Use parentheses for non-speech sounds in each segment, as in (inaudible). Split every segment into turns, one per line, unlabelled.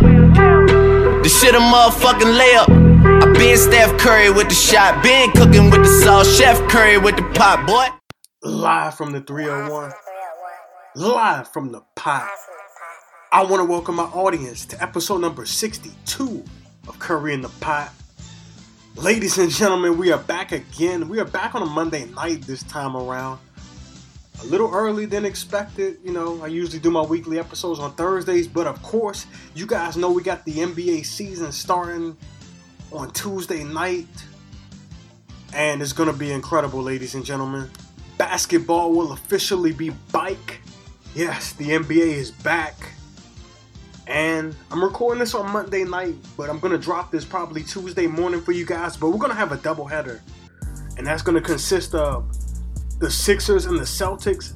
The shit a motherfucking layup. I been Steph Curry with the shot, been cooking with the sauce, Chef Curry with the pot, boy.
Live from the 301. Live from the pot. I want to welcome my audience to episode number 62 of Curry in the Pot. Ladies and gentlemen, we are back again. We are back on a Monday night this time around. A little early than expected. You know, I usually do my weekly episodes on Thursdays, but of course, you guys know we got the NBA season starting on Tuesday night. And it's going to be incredible, ladies and gentlemen. Basketball will officially be bike. Yes, the NBA is back. And I'm recording this on Monday night, but I'm going to drop this probably Tuesday morning for you guys. But we're going to have a doubleheader. And that's going to consist of the Sixers and the Celtics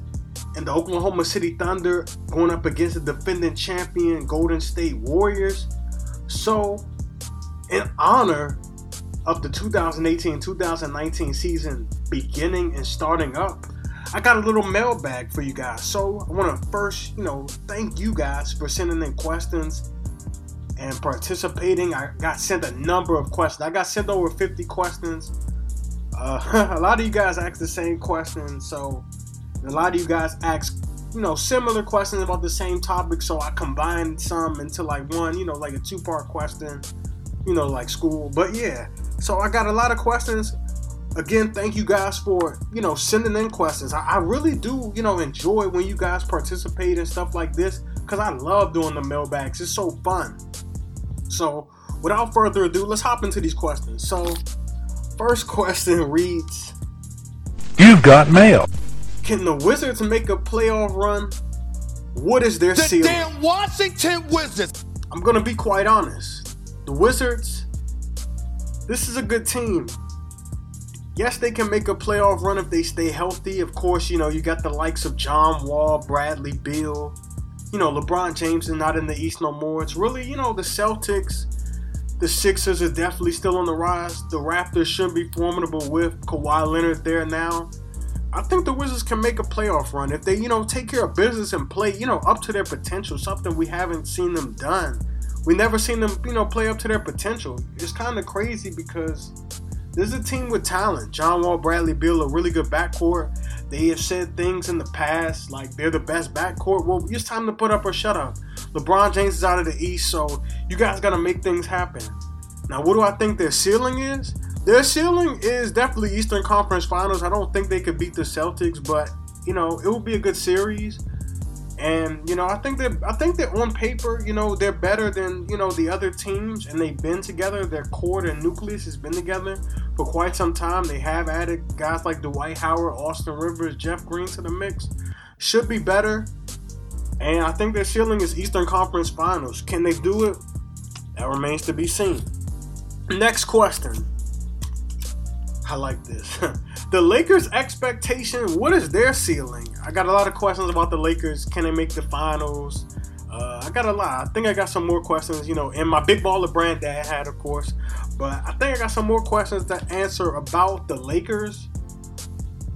and the Oklahoma City Thunder going up against the defending champion Golden State Warriors. So, in honor of the 2018 2019 season beginning and starting up, I got a little mailbag for you guys. So I want to first, you know, thank you guys for sending in questions and participating. I got sent a number of questions. I got sent over 50 questions. Uh, (laughs) a lot of you guys ask the same question, so a lot of you guys ask you know, similar questions about the same topic. So I combined some into like one, you know, like a two-part question, you know, like school. But yeah, so I got a lot of questions again, thank you guys for you know sending in questions. I, I, really do you know enjoy when you guys participate in stuff like this because I love doing the mailbags. It's so fun. So without further ado, let's hop into these questions. So first question reads:
You've got mail.
Can the Wizards make a playoff run? What is their
the
ceiling?
damn Washington Wizards.
I'm gonna be quite honest. The Wizards. This is a good team yes, they can make a playoff run if they stay healthy. Of course, you know, you got the likes of John Wall, Bradley Beal. You know, LeBron James is not in the East no more. It's really, you know, the Celtics, the Sixers are definitely still on the rise. The Raptors should be formidable with Kawhi Leonard there now. I think the Wizards can make a playoff run if they, you know, take care of business and play, you know, up to their potential. Something we haven't seen them done. We never seen them, you know, play up to their potential. It's kind of crazy because this is a team with talent. John Wall, Bradley Beal, a really good backcourt. They have said things in the past like they're the best backcourt. Well, it's time to put up or shut up. LeBron James is out of the East, so you guys got to make things happen. Now, what do I think their ceiling is? Their ceiling is definitely Eastern Conference Finals. I don't think they could beat the Celtics, but you know it would be a good series. And you know, I think that I think that on paper, you know, they're better than you know the other teams, and they've been together. Their core and nucleus has been together for quite some time. They have added guys like Dwight Howard, Austin Rivers, Jeff Green to the mix. Should be better, and I think their ceiling is Eastern Conference Finals. Can they do it? That remains to be seen. Next question. I like this. (laughs) the Lakers' expectation, what is their ceiling? I got a lot of questions about the Lakers. Can they make the finals? Uh, I got a lot. I think I got some more questions, you know, in my big baller brand that I had, of course. But I think I got some more questions to answer about the Lakers.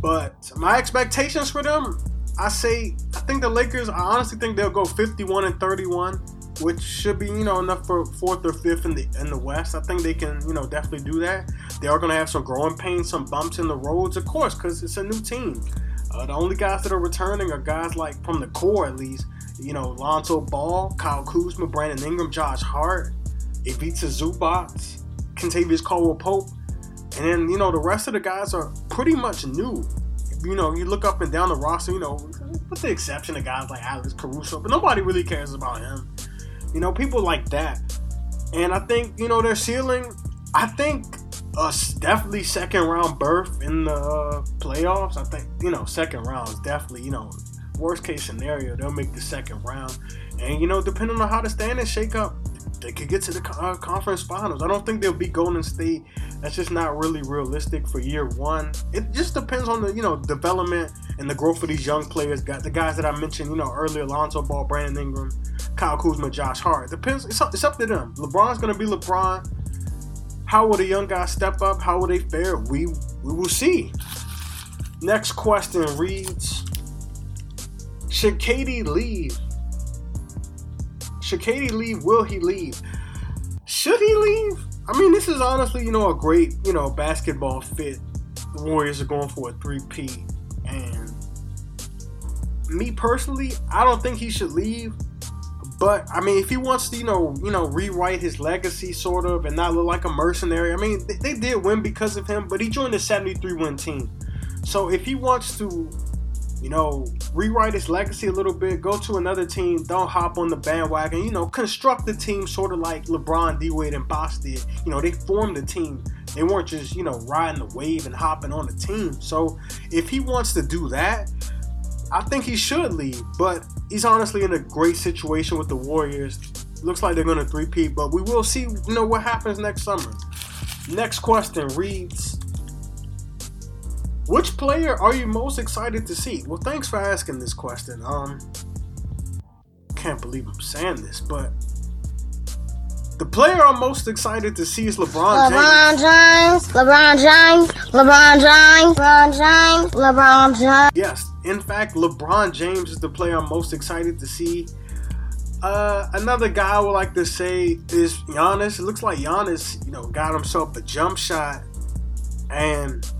But my expectations for them, I say, I think the Lakers, I honestly think they'll go 51 and 31 which should be you know enough for fourth or fifth in the in the West. I think they can you know definitely do that. They are going to have some growing pains, some bumps in the roads, of course, because it's a new team. Uh, the only guys that are returning are guys like from the core at least. You know, Lonzo Ball, Kyle Kuzma, Brandon Ingram, Josh Hart, Ivica Zubac, Kentavious Caldwell Pope, and then you know the rest of the guys are pretty much new. You know, you look up and down the roster, you know, with the exception of guys like Alex Caruso, but nobody really cares about him. You know, people like that. And I think, you know, their ceiling, I think a definitely second round berth in the uh, playoffs. I think, you know, second round is definitely, you know, worst case scenario, they'll make the second round. And, you know, depending on how the standings shake up, they could get to the uh, conference finals. I don't think they'll be Golden State. That's just not really realistic for year one. It just depends on the you know development and the growth of these young players. Got the guys that I mentioned, you know, earlier: Lonzo Ball, Brandon Ingram, Kyle Kuzma, Josh Hart. Depends. It's up, it's up to them. LeBron's gonna be LeBron. How will the young guys step up? How will they fare? We we will see. Next question reads: Should Katie leave? Should Katie leave? Will he leave? Should he leave? I mean, this is honestly, you know, a great, you know, basketball fit. The Warriors are going for a 3P. And me personally, I don't think he should leave. But I mean, if he wants to, you know, you know, rewrite his legacy sort of and not look like a mercenary. I mean, they, they did win because of him, but he joined the 73 win team. So if he wants to, you know, rewrite his legacy a little bit, go to another team, don't hop on the bandwagon, you know, construct the team sort of like LeBron, D Wade, and Bosh did. You know, they formed the team. They weren't just, you know, riding the wave and hopping on the team. So if he wants to do that, I think he should leave, but he's honestly in a great situation with the Warriors. Looks like they're going to three-peat, but we will see, you know, what happens next summer. Next question reads, which player are you most excited to see? Well, thanks for asking this question. Um, can't believe I'm saying this, but the player I'm most excited to see is LeBron,
LeBron
James.
James. LeBron James. LeBron James. LeBron James. LeBron James.
Yes, in fact, LeBron James is the player I'm most excited to see. Uh, another guy I would like to say is Giannis. It looks like Giannis, you know, got himself a jump shot, and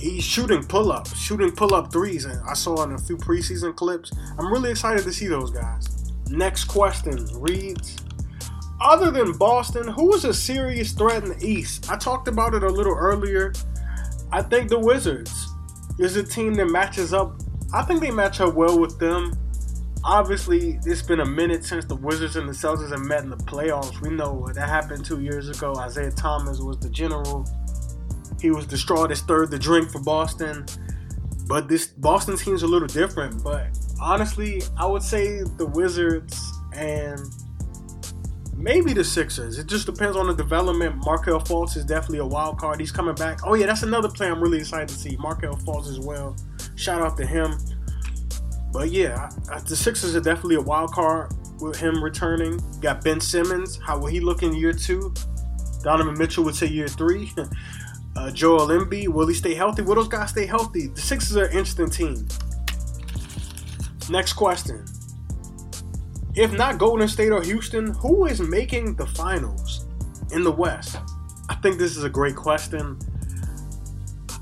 he's shooting pull-ups, shooting pull-up threes. And I saw in a few preseason clips. I'm really excited to see those guys. Next question reads other than Boston, who is a serious threat in the East? I talked about it a little earlier. I think the Wizards is a team that matches up. I think they match up well with them. Obviously, it's been a minute since the Wizards and the Celtics have met in the playoffs. We know that happened two years ago. Isaiah Thomas was the general. He was the straw that stirred the drink for Boston. But this Boston team's a little different. But honestly, I would say the Wizards and maybe the Sixers. It just depends on the development. Markelle Fultz is definitely a wild card. He's coming back. Oh yeah, that's another player I'm really excited to see. Markelle Fultz as well. Shout out to him. But yeah, the Sixers are definitely a wild card with him returning. got Ben Simmons. How will he look in year two? Donovan Mitchell would say year three. (laughs) uh, Joel Embiid, will he stay healthy? Will those guys stay healthy? The Sixers are an interesting team. Next question. If not Golden State or Houston, who is making the finals in the West? I think this is a great question.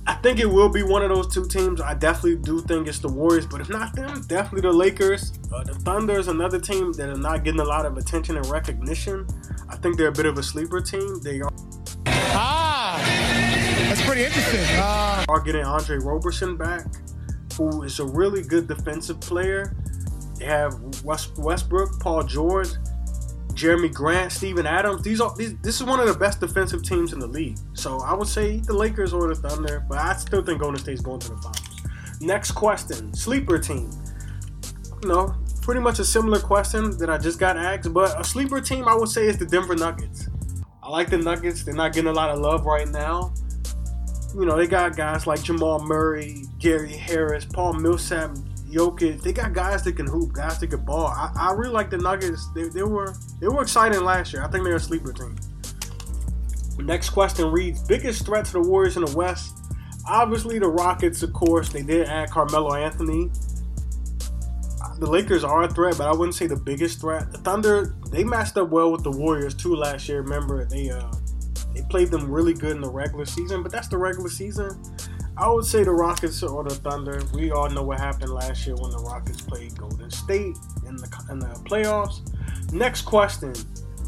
I think it will be one of those two teams. I definitely do think it's the Warriors, but if not them, definitely the Lakers. Uh, the Thunder is another team that are not getting a lot of attention and recognition. I think they're a bit of a sleeper team. They are.
That's pretty interesting. Uh,
are getting Andre Roberson back, who is a really good defensive player. They have West, Westbrook, Paul George, Jerami Grant, Steven Adams. These are these, this is one of the best defensive teams in the league. So I would say the Lakers or the Thunder, but I still think Golden State's going to the finals. Next question: sleeper team. Know, pretty much a similar question that I just got asked, but a sleeper team I would say is the Denver Nuggets. I like the Nuggets. They're not getting a lot of love right now. You know, they got guys like Jamal Murray, Gary Harris, Paul Millsap, Jokic, they got guys that can hoop, guys that can ball. I, I really like the Nuggets. They, they were they were exciting last year. I think they're a sleeper team. Next question reads: Biggest threat to the Warriors in the West? Obviously, the Rockets, of course. They did add Carmelo Anthony. The Lakers are a threat, but I wouldn't say the biggest threat. The Thunder, they matched up well with the Warriors too last year. Remember, they uh, they played them really good in the regular season, but that's the regular season. I would say the Rockets or the Thunder. We all know what happened last year when the Rockets played Golden State in the in the playoffs. Next question: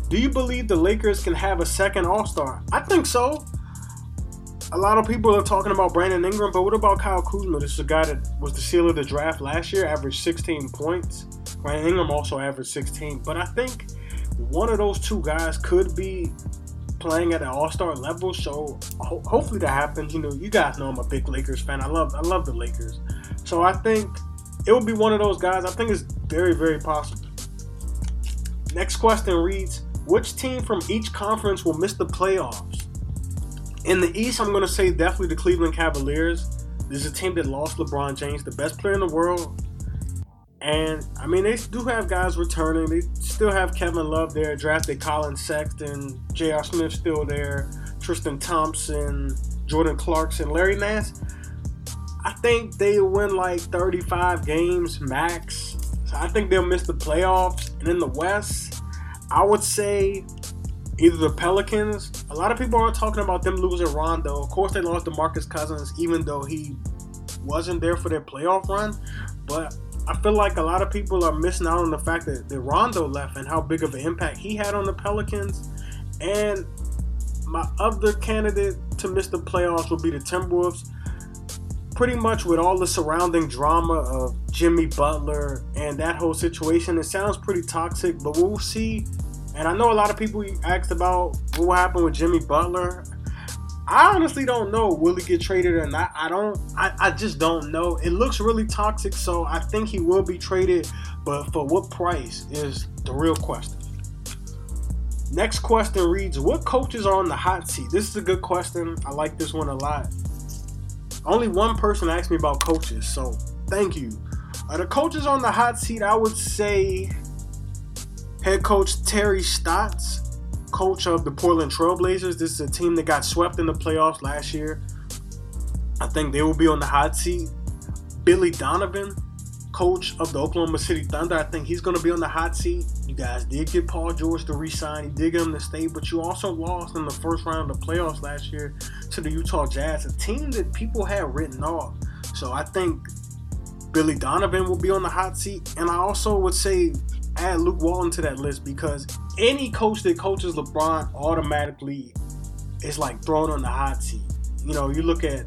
Do you believe the Lakers can have a second All Star? I think so. A lot of people are talking about Brandon Ingram, but what about Kyle Kuzma? This is a guy that was the seal of the draft last year, averaged 16 points. Brandon Ingram also averaged 16, but I think one of those two guys could be playing at an All Star level. So ho- hopefully that happens. You know, you guys know I'm a big Lakers fan. I love I love the Lakers. So I think it will be one of those guys. I think it's very very possible. Next question reads: Which team from each conference will miss the playoffs? In the East, I'm going to say definitely the Cleveland Cavaliers. This is a team that lost LeBron James, the best player in the world, and I mean, they do have guys returning. They still have Kevin Love there, drafted Collin Sexton, J.R. Smith still there, Tristan Thompson, Jordan Clarkson, Larry Nance. I think they win like 35 games max. So I think they'll miss the playoffs. And in the West, I would say either the Pelicans. A lot of people are talking about them losing Rondo. Of course, they lost DeMarcus Cousins, even though he wasn't there for their playoff run. But I feel like a lot of people are missing out on the fact that, that Rondo left and how big of an impact he had on the Pelicans. And my other candidate to miss the playoffs would be the Timberwolves. Pretty much with all the surrounding drama of Jimmy Butler and that whole situation, it sounds pretty toxic, but we'll see. And I know a lot of people asked about what will happen with Jimmy Butler. I honestly don't know will he get traded or not. I don't. I, I just don't know. It looks really toxic, so I think he will be traded. But for what price is the real question. Next question reads: What coaches are on the hot seat? This is a good question. I like this one a lot. Only one person asked me about coaches, so thank you. The coaches on the hot seat, I would say head coach Terry Stotts coach of the Portland Trailblazers. This is a team that got swept in the playoffs last year. I think they will be on the hot seat. Billy Donovan, coach of the Oklahoma City Thunder, I think he's going to be on the hot seat. You guys did get Paul George to resign. You did get him to stay, but you also lost in the first round of the playoffs last year to the Utah Jazz, a team that people had written off. So I think Billy Donovan will be on the hot seat. And I also would say add Luke Walton to that list because any coach that coaches LeBron automatically is like thrown on the hot seat. You know, you look at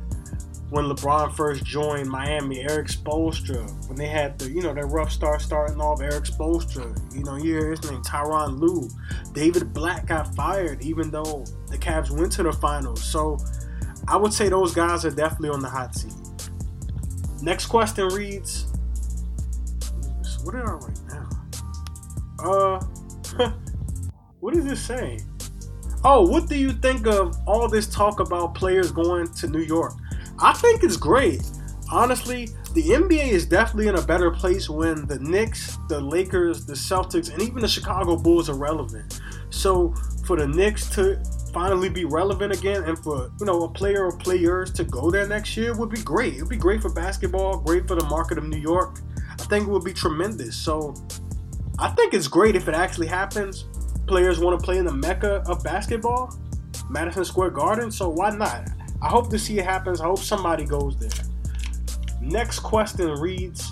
when LeBron first joined Miami, Erik Spoelstra, when they had the, you know, that rough start starting off, Erik Spoelstra, you know, you hear his name, Tyronn Lue. David Blatt got fired even though the Cavs went to the finals. So I would say those guys are definitely on the hot seat. Next question reads, what did I now? Uh, what is this saying? Oh, what do you think of all this talk about players going to New York? I think it's great. Honestly, the NBA is definitely in a better place when the Knicks, the Lakers, the Celtics, and even the Chicago Bulls are relevant. So for the Knicks to finally be relevant again and for you know a player or players to go there next year would be great. It'd be great for basketball, great for the market of New York. I think it would be tremendous. So I think it's great if it actually happens. Players want to play in the mecca of basketball, Madison Square Garden, so why not? I hope to see it happens. I hope somebody goes there. Next question reads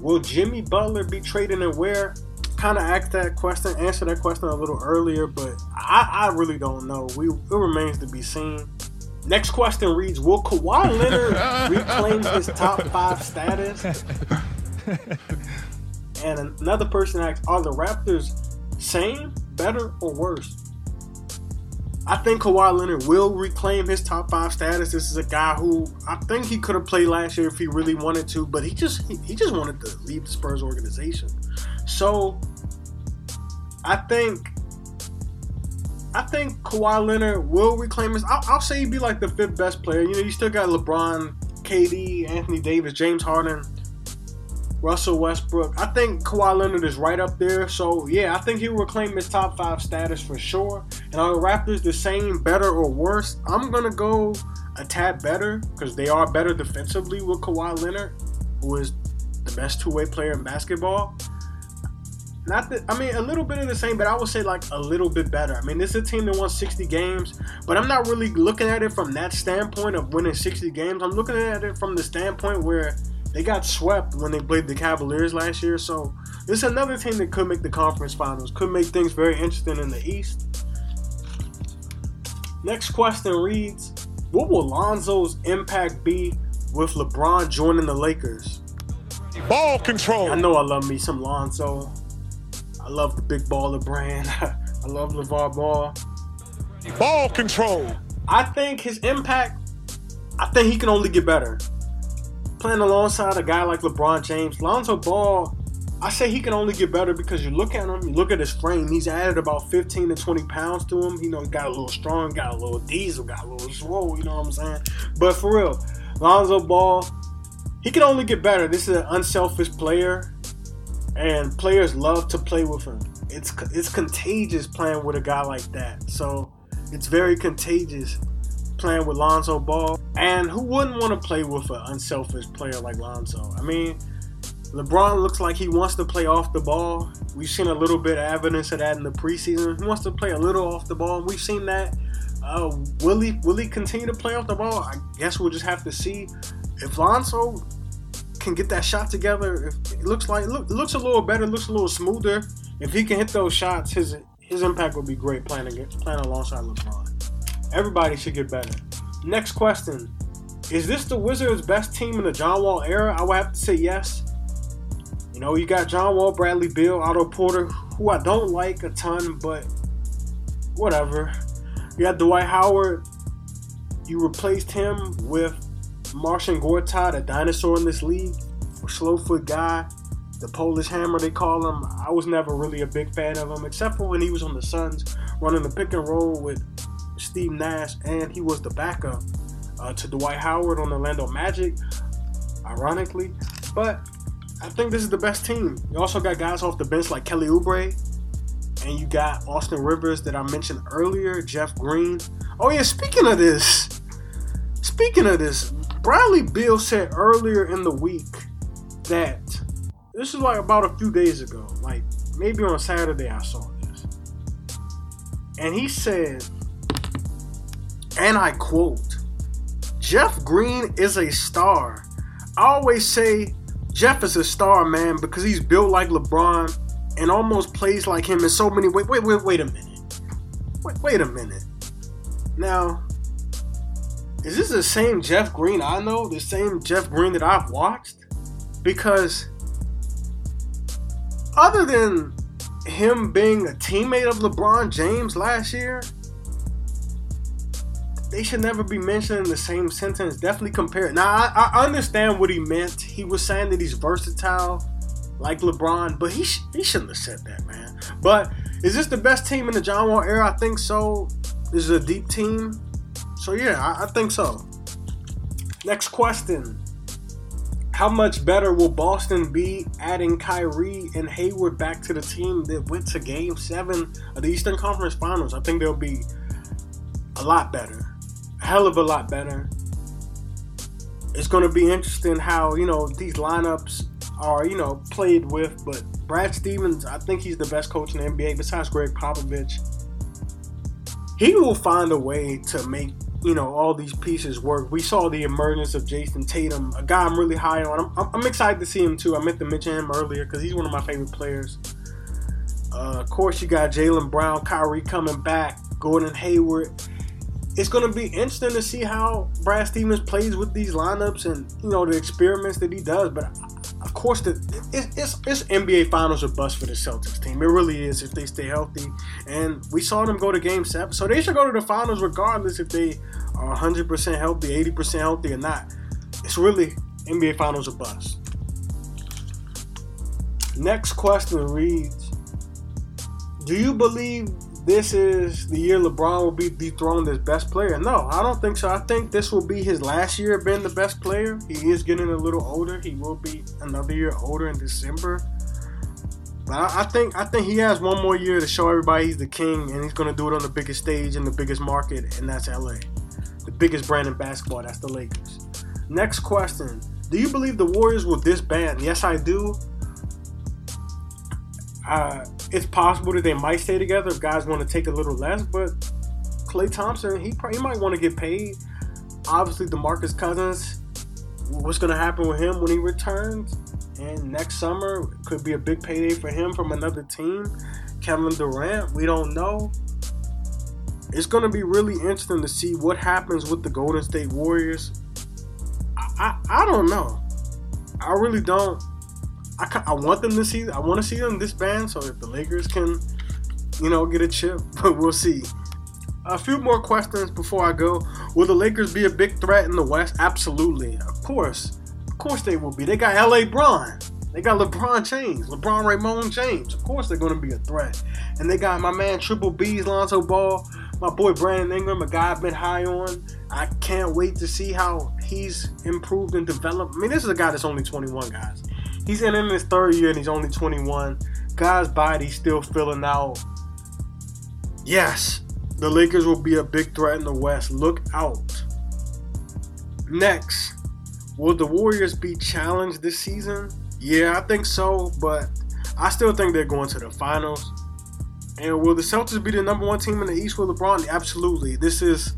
Will Jimmy Butler be traded and where? Kind of asked that question, answered that question a little earlier, but I, I really don't know. We, it remains to be seen. Next question reads Will Kawhi Leonard (laughs) reclaim his top five status? (laughs) And another person asked, are the Raptors same, better, or worse? I think Kawhi Leonard will reclaim his top five status. This is a guy who I think he could have played last year if he really wanted to, but he just he, just wanted to leave the Spurs organization. So I think I think Kawhi Leonard will reclaim his. I'll, I'll say he'd be like the fifth best player. You know, you still got LeBron, KD, Anthony Davis, James Harden. Russell Westbrook. I think Kawhi Leonard is right up there. So yeah, I think he will reclaim his top five status for sure. And are the Raptors the same, better, or worse? I'm gonna go a tad better because they are better defensively with Kawhi Leonard, who is the best two-way player in basketball. Not that I mean a little bit of the same, but I would say like a little bit better. I mean, this is a team that won 60 games, but I'm not really looking at it from that standpoint of winning 60 games. I'm looking at it from the standpoint where they got swept when they played the Cavaliers last year, so this is another team that could make the conference finals, could make things very interesting in the East. Next question reads What will Lonzo's impact be with LeBron joining the Lakers?
Ball control.
I know I love me some Lonzo. I love the big baller brand. (laughs) I love LeVar Ball.
Ball control.
I think his impact, I think he can only get better playing alongside a guy like LeBron James, Lonzo Ball, I say he can only get better because you look at him, you look at his frame, he's added about 15 to 20 pounds to him. You know, he got a little strong, got a little diesel, got a little swole, you know what I'm saying? But for real, Lonzo Ball, he can only get better. This is an unselfish player, and players love to play with him. It's it's contagious playing with a guy like that. So it's very contagious playing with Lonzo Ball. And who wouldn't want to play with an unselfish player like Lonzo? I mean, LeBron looks like he wants to play off the ball. We've seen a little bit of evidence of that in the preseason. He wants to play a little off the ball. We've seen that. Uh, will he will he continue to play off the ball? I guess we'll just have to see. If Lonzo can get that shot together, if it looks like look, looks a little better, looks a little smoother. If he can hit those shots, his his impact will be great playing against, playing alongside LeBron. Everybody should get better. Next question: Is this the Wizards' best team in the John Wall era? I would have to say yes. You know, you got John Wall, Bradley Beal, Otto Porter, who I don't like a ton, but whatever. You got Dwight Howard. You replaced him with Marcin Gortat, a dinosaur in this league, a slow foot guy, the Polish Hammer they call him. I was never really a big fan of him, except for when he was on the Suns running the pick and roll with Steve Nash, and he was the backup uh, to Dwight Howard on the Orlando Magic, ironically. But I think this is the best team. You also got guys off the bench like Kelly Oubre, and you got Austin Rivers that I mentioned earlier, Jeff Green. Oh yeah, speaking of this, speaking of this, Bradley Beal said earlier in the week that this is like about a few days ago, like maybe on Saturday I saw this. And he said, and I quote, Jeff Green is a star. I always say Jeff is a star, man, because he's built like LeBron and almost plays like him in so many ways. Wait, wait, wait a minute. Wait, wait a minute. Now, is this the same Jeff Green I know? The same Jeff Green that I've watched? Because other than him being a teammate of LeBron James last year, they should never be mentioned in the same sentence. Definitely compare. Now I, I understand what he meant. He was saying that he's versatile, like LeBron, but he sh- he shouldn't have said that, man. But is this the best team in the John Wall era? I think so. This is a deep team, so yeah, I, I think so. Next question. How much better will Boston be adding Kyrie and Hayward back to the team that went to Game Seven of the Eastern Conference Finals? I think they'll be a lot better hell of a lot better. It's going to be interesting how, you know, these lineups are, you know, played with. But Brad Stevens, I think he's the best coach in the NBA besides Gregg Popovich. He will find a way to make, you know, all these pieces work. We saw the emergence of Jayson Tatum, a guy I'm really high on. I'm, I'm excited to see him too. I meant to mention him earlier because he's one of my favorite players. Uh, of course, you got Jaylen Brown, Kyrie coming back, Gordon Hayward it's going to be interesting to see how Brad Stevens plays with these lineups and you know the experiments that he does. But of course, the, it's, it's, it's NBA Finals or bust for the Celtics team. It really is if they stay healthy. And we saw them go to Game Seven, so they should go to the finals regardless if they are 100% healthy, 80% healthy, or not. It's really NBA Finals or bust. Next question reads: Do you believe this is the year LeBron will be dethroned as best player. No, I don't think so. I think this will be his last year being the best player. He is getting a little older. He will be another year older in December. But I, think I think he has one more year to show everybody he's the king, and he's going to do it on the biggest stage in the biggest market, and that's LA. The biggest brand in basketball. That's the Lakers. Next question: Do you believe the Warriors will disband? Yes, I do. Uh, it's possible that they might stay together if guys want to take a little less. But Klay Thompson, he probably, he might want to get paid. Obviously, DeMarcus Cousins, what's going to happen with him when he returns? And next summer could be a big payday for him from another team. Kevin Durant, we don't know. It's going to be really interesting to see what happens with the Golden State Warriors. I, I, I don't know. I really don't. I, I want them to see. I want to see them disband so that the Lakers can, you know, get a chip. (laughs) But we'll see. A few more questions before I go. Will the Lakers be a big threat in the West? Absolutely. Of course. Of course they will be. They got LA Bron. They got LeBron James, LeBron Raymond James. Of course they're going to be a threat. And they got my man Triple B's Lonzo Ball, my boy Brandon Ingram, a guy I've been high on. I can't wait to see how he's improved and developed. I mean, this is a guy that's only 21, guys. He's in his third year and he's only 21. Guy's body still filling out. Yes, the Lakers will be a big threat in the West. Look out. Next, will the Warriors be challenged this season? Yeah, I think so, but I still think they're going to the finals. And will the Celtics be the number one team in the East with LeBron? Absolutely. This is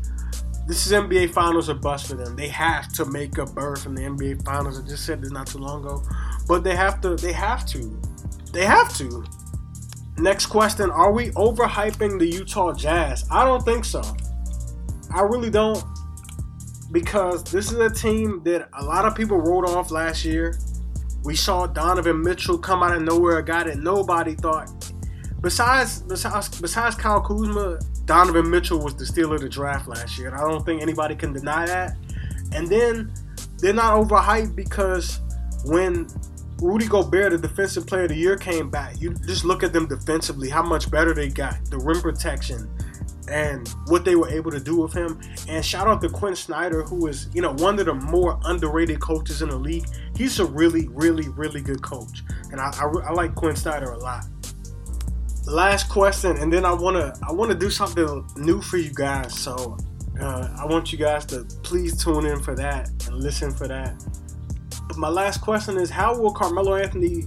this is NBA Finals or bust for them. They have to make a berth in the NBA Finals. I just said this not too long ago, but they have to. They have to. They have to. Next question: Are we overhyping the Utah Jazz? I don't think so. I really don't, because this is a team that a lot of people wrote off last year. We saw Donovan Mitchell come out of nowhere, a guy that nobody thought. Besides, besides, besides Kyle Kuzma, Donovan Mitchell was the steal of the draft last year. And I don't think anybody can deny that. And then they're not overhyped because when Rudy Gobert, the defensive player of the year, came back, you just look at them defensively, how much better they got, the rim protection, and what they were able to do with him. And shout out to Quin Snyder, who is, you know, one of the more underrated coaches in the league. He's a really, really, really good coach. And I, I, I like Quin Snyder a lot. Last question, and then I wanna I wanna do something new for you guys. So uh, I want you guys to please tune in for that and listen for that. But my last question is: How will Carmelo Anthony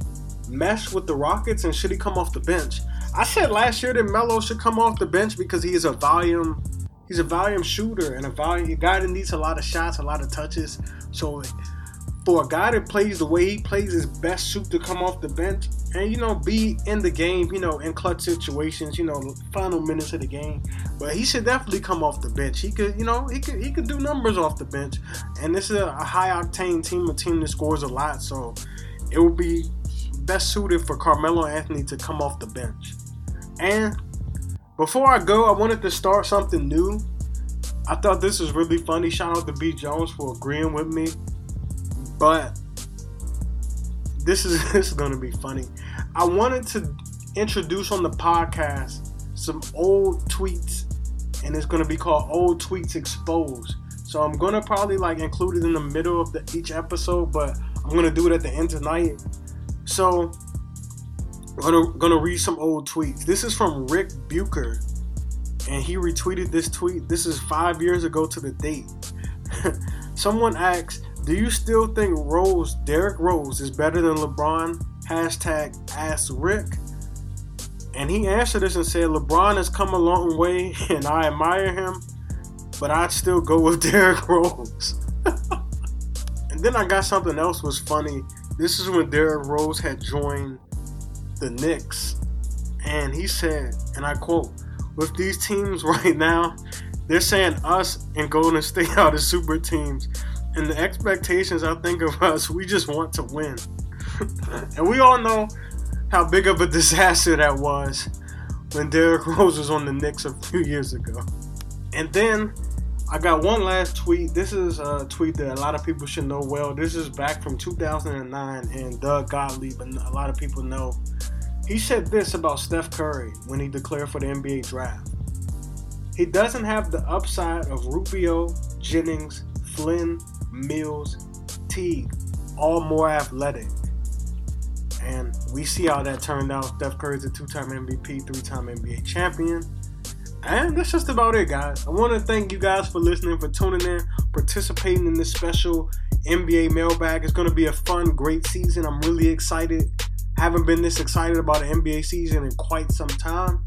mesh with the Rockets, and should he come off the bench? I said last year that Melo should come off the bench because he is a volume he's a volume shooter and a volume a guy that needs a lot of shots, a lot of touches. So for a guy that plays the way he plays, his best suit to come off the bench and you know be in the game, you know, in clutch situations, you know, final minutes of the game. But he should definitely come off the bench. He could, you know, he could he could do numbers off the bench. And this is a, high octane team, a team that scores a lot. So it would be best suited for Carmelo Anthony to come off the bench. And before I go, I wanted to start something new. I thought this was really funny. Shout out to B Jones for agreeing with me. But this is (laughs) this is gonna be funny. I wanted to introduce on the podcast some old tweets, and it's gonna be called Old Tweets Exposed. So I'm gonna probably like include it in the middle of the, each episode, but I'm gonna do it at the end tonight. So I'm gonna, gonna read some old tweets. This is from Ric Bucher, and he retweeted this tweet. This is five years ago to the date. (laughs) Someone asks, "Do you still think Rose, Derrick Rose, is better than LeBron?" Hashtag Ask Rick. And he answered this and said, "LeBron has come a long way, (laughs) and I admire him, but I'd still go with (laughs) Derrick Rose." (laughs) and then I got something else was funny. This is when Derrick Rose had joined the Knicks. And he said, and I quote, with these teams right now, they're saying us and Golden State are the super teams. And the expectations I think of (laughs) us, we just want to win. (laughs) and we all know how big of a (laughs) disaster that was when Derrick Rose was on the Knicks a few years ago. And then I got one last tweet. This is a tweet that a lot of people should know well. This is back from 2009, and Doug Gottlieb, and a lot of people know he said this about Steph Curry when he declared for the NBA draft. He doesn't have the upside of Rubio, Jennings, Flynn, Mills, Teague, all more athletic. And we see how that turned out. Steph Curry's a two time MVP, three time NBA champion. And that's just about it, guys. I want to thank you guys for listening, for tuning in, participating in this special NBA mailbag. It's going to be a fun, great season. I'm really excited haven't been this excited about an NBA season in quite some time.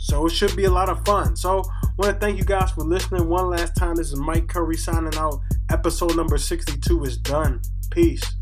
So it should be a lot of fun. So I want to thank you guys for listening one last time. This is Mike Curry signing out. Episode number 62 is done. Peace.